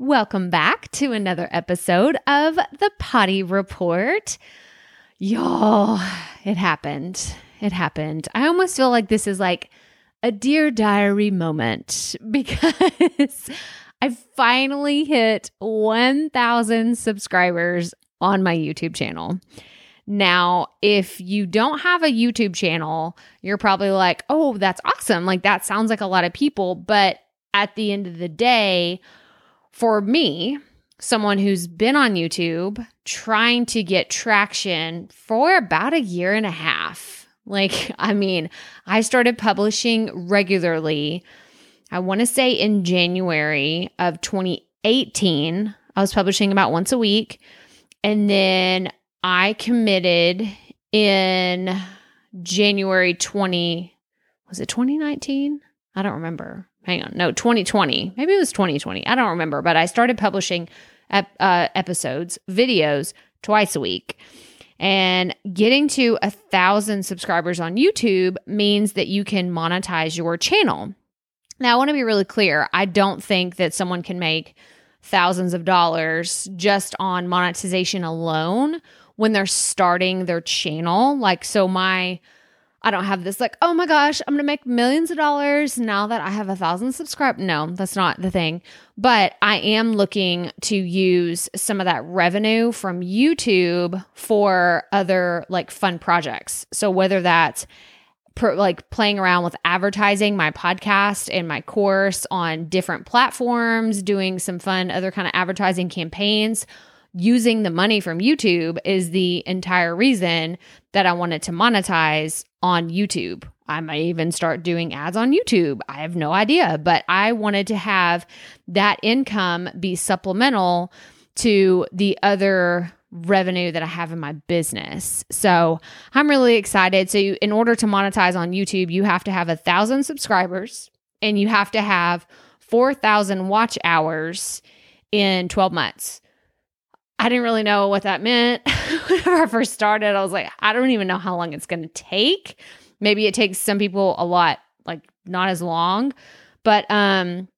Welcome back to another episode of the Potty Report. Y'all, it happened. It happened. I almost feel like this is like a Dear Diary moment because I finally hit 1,000 subscribers on my YouTube channel. Now, if you don't have a YouTube channel, you're probably like, oh, that's awesome. Like, that sounds like a lot of people. But at the end of the day, for me, someone who's been on YouTube trying to get traction for about a year and a half. Like, I mean, I started publishing regularly, I want to say in January of 2018. I was publishing about once a week. And then I committed in January 20, was it 2019? I don't remember hang on, no, 2020. Maybe it was 2020. I don't remember, but I started publishing ep- uh, episodes, videos twice a week. And getting to a thousand subscribers on YouTube means that you can monetize your channel. Now, I want to be really clear. I don't think that someone can make thousands of dollars just on monetization alone when they're starting their channel. Like, so my I don't have this like, oh my gosh, I'm gonna make millions of dollars now that I have a thousand subscribers. No, that's not the thing. But I am looking to use some of that revenue from YouTube for other like fun projects. So whether that's per, like playing around with advertising my podcast and my course on different platforms, doing some fun other kind of advertising campaigns using the money from YouTube is the entire reason that I wanted to monetize on YouTube. I might even start doing ads on YouTube. I have no idea, but I wanted to have that income be supplemental to the other revenue that I have in my business. So I'm really excited. So, you, in order to monetize on YouTube, you have to have a thousand subscribers and you have to have 4,000 watch hours in 12 months. I didn't really know what that meant. Whenever I first started, I was like, I don't even know how long it's going to take. Maybe it takes some people a lot, like not as long. But um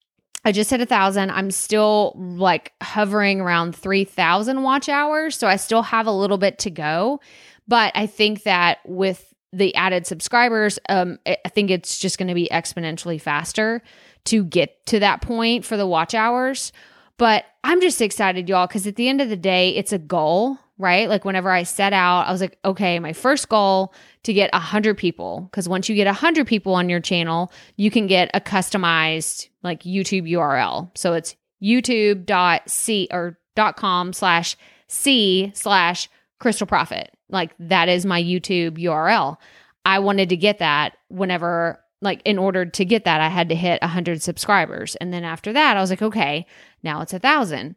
I just hit a thousand. I'm still like hovering around 3,000 watch hours. So I still have a little bit to go. But I think that with the added subscribers, um, I think it's just going to be exponentially faster to get to that point for the watch hours. But I'm just excited, y'all, because at the end of the day, it's a goal, right? Like whenever I set out, I was like, okay, my first goal to get 100 people. Because once you get 100 people on your channel, you can get a customized like YouTube URL. So it's youtube.c or dot com slash c slash Krystal Proffitt. Like that is my YouTube URL. I wanted to get that whenever like in order to get that i had to hit 100 subscribers. And then after that i was like okay now it's a thousand.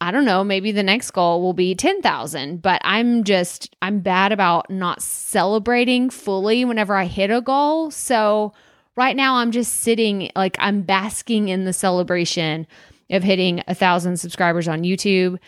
I don't know maybe the next goal will be 10000 but i'm just i'm bad about not celebrating fully whenever i hit a goal. So right now i'm just sitting like i'm basking in the celebration of hitting a thousand subscribers on youtube.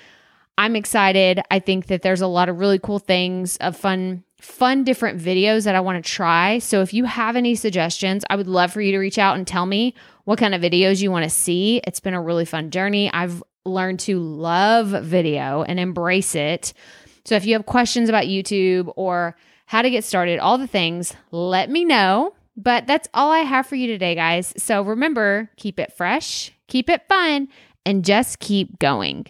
I'm excited. I think that there's a lot of really cool things of fun fun different videos that I want to try. So if you have any suggestions, I would love for you to reach out and tell me what kind of videos you want to see. It's been a really fun journey. I've learned to love video and embrace it. So if you have questions about YouTube or how to get started, all the things, let me know. But that's all I have for you today, guys. So remember, keep it fresh, keep it fun, and just keep going.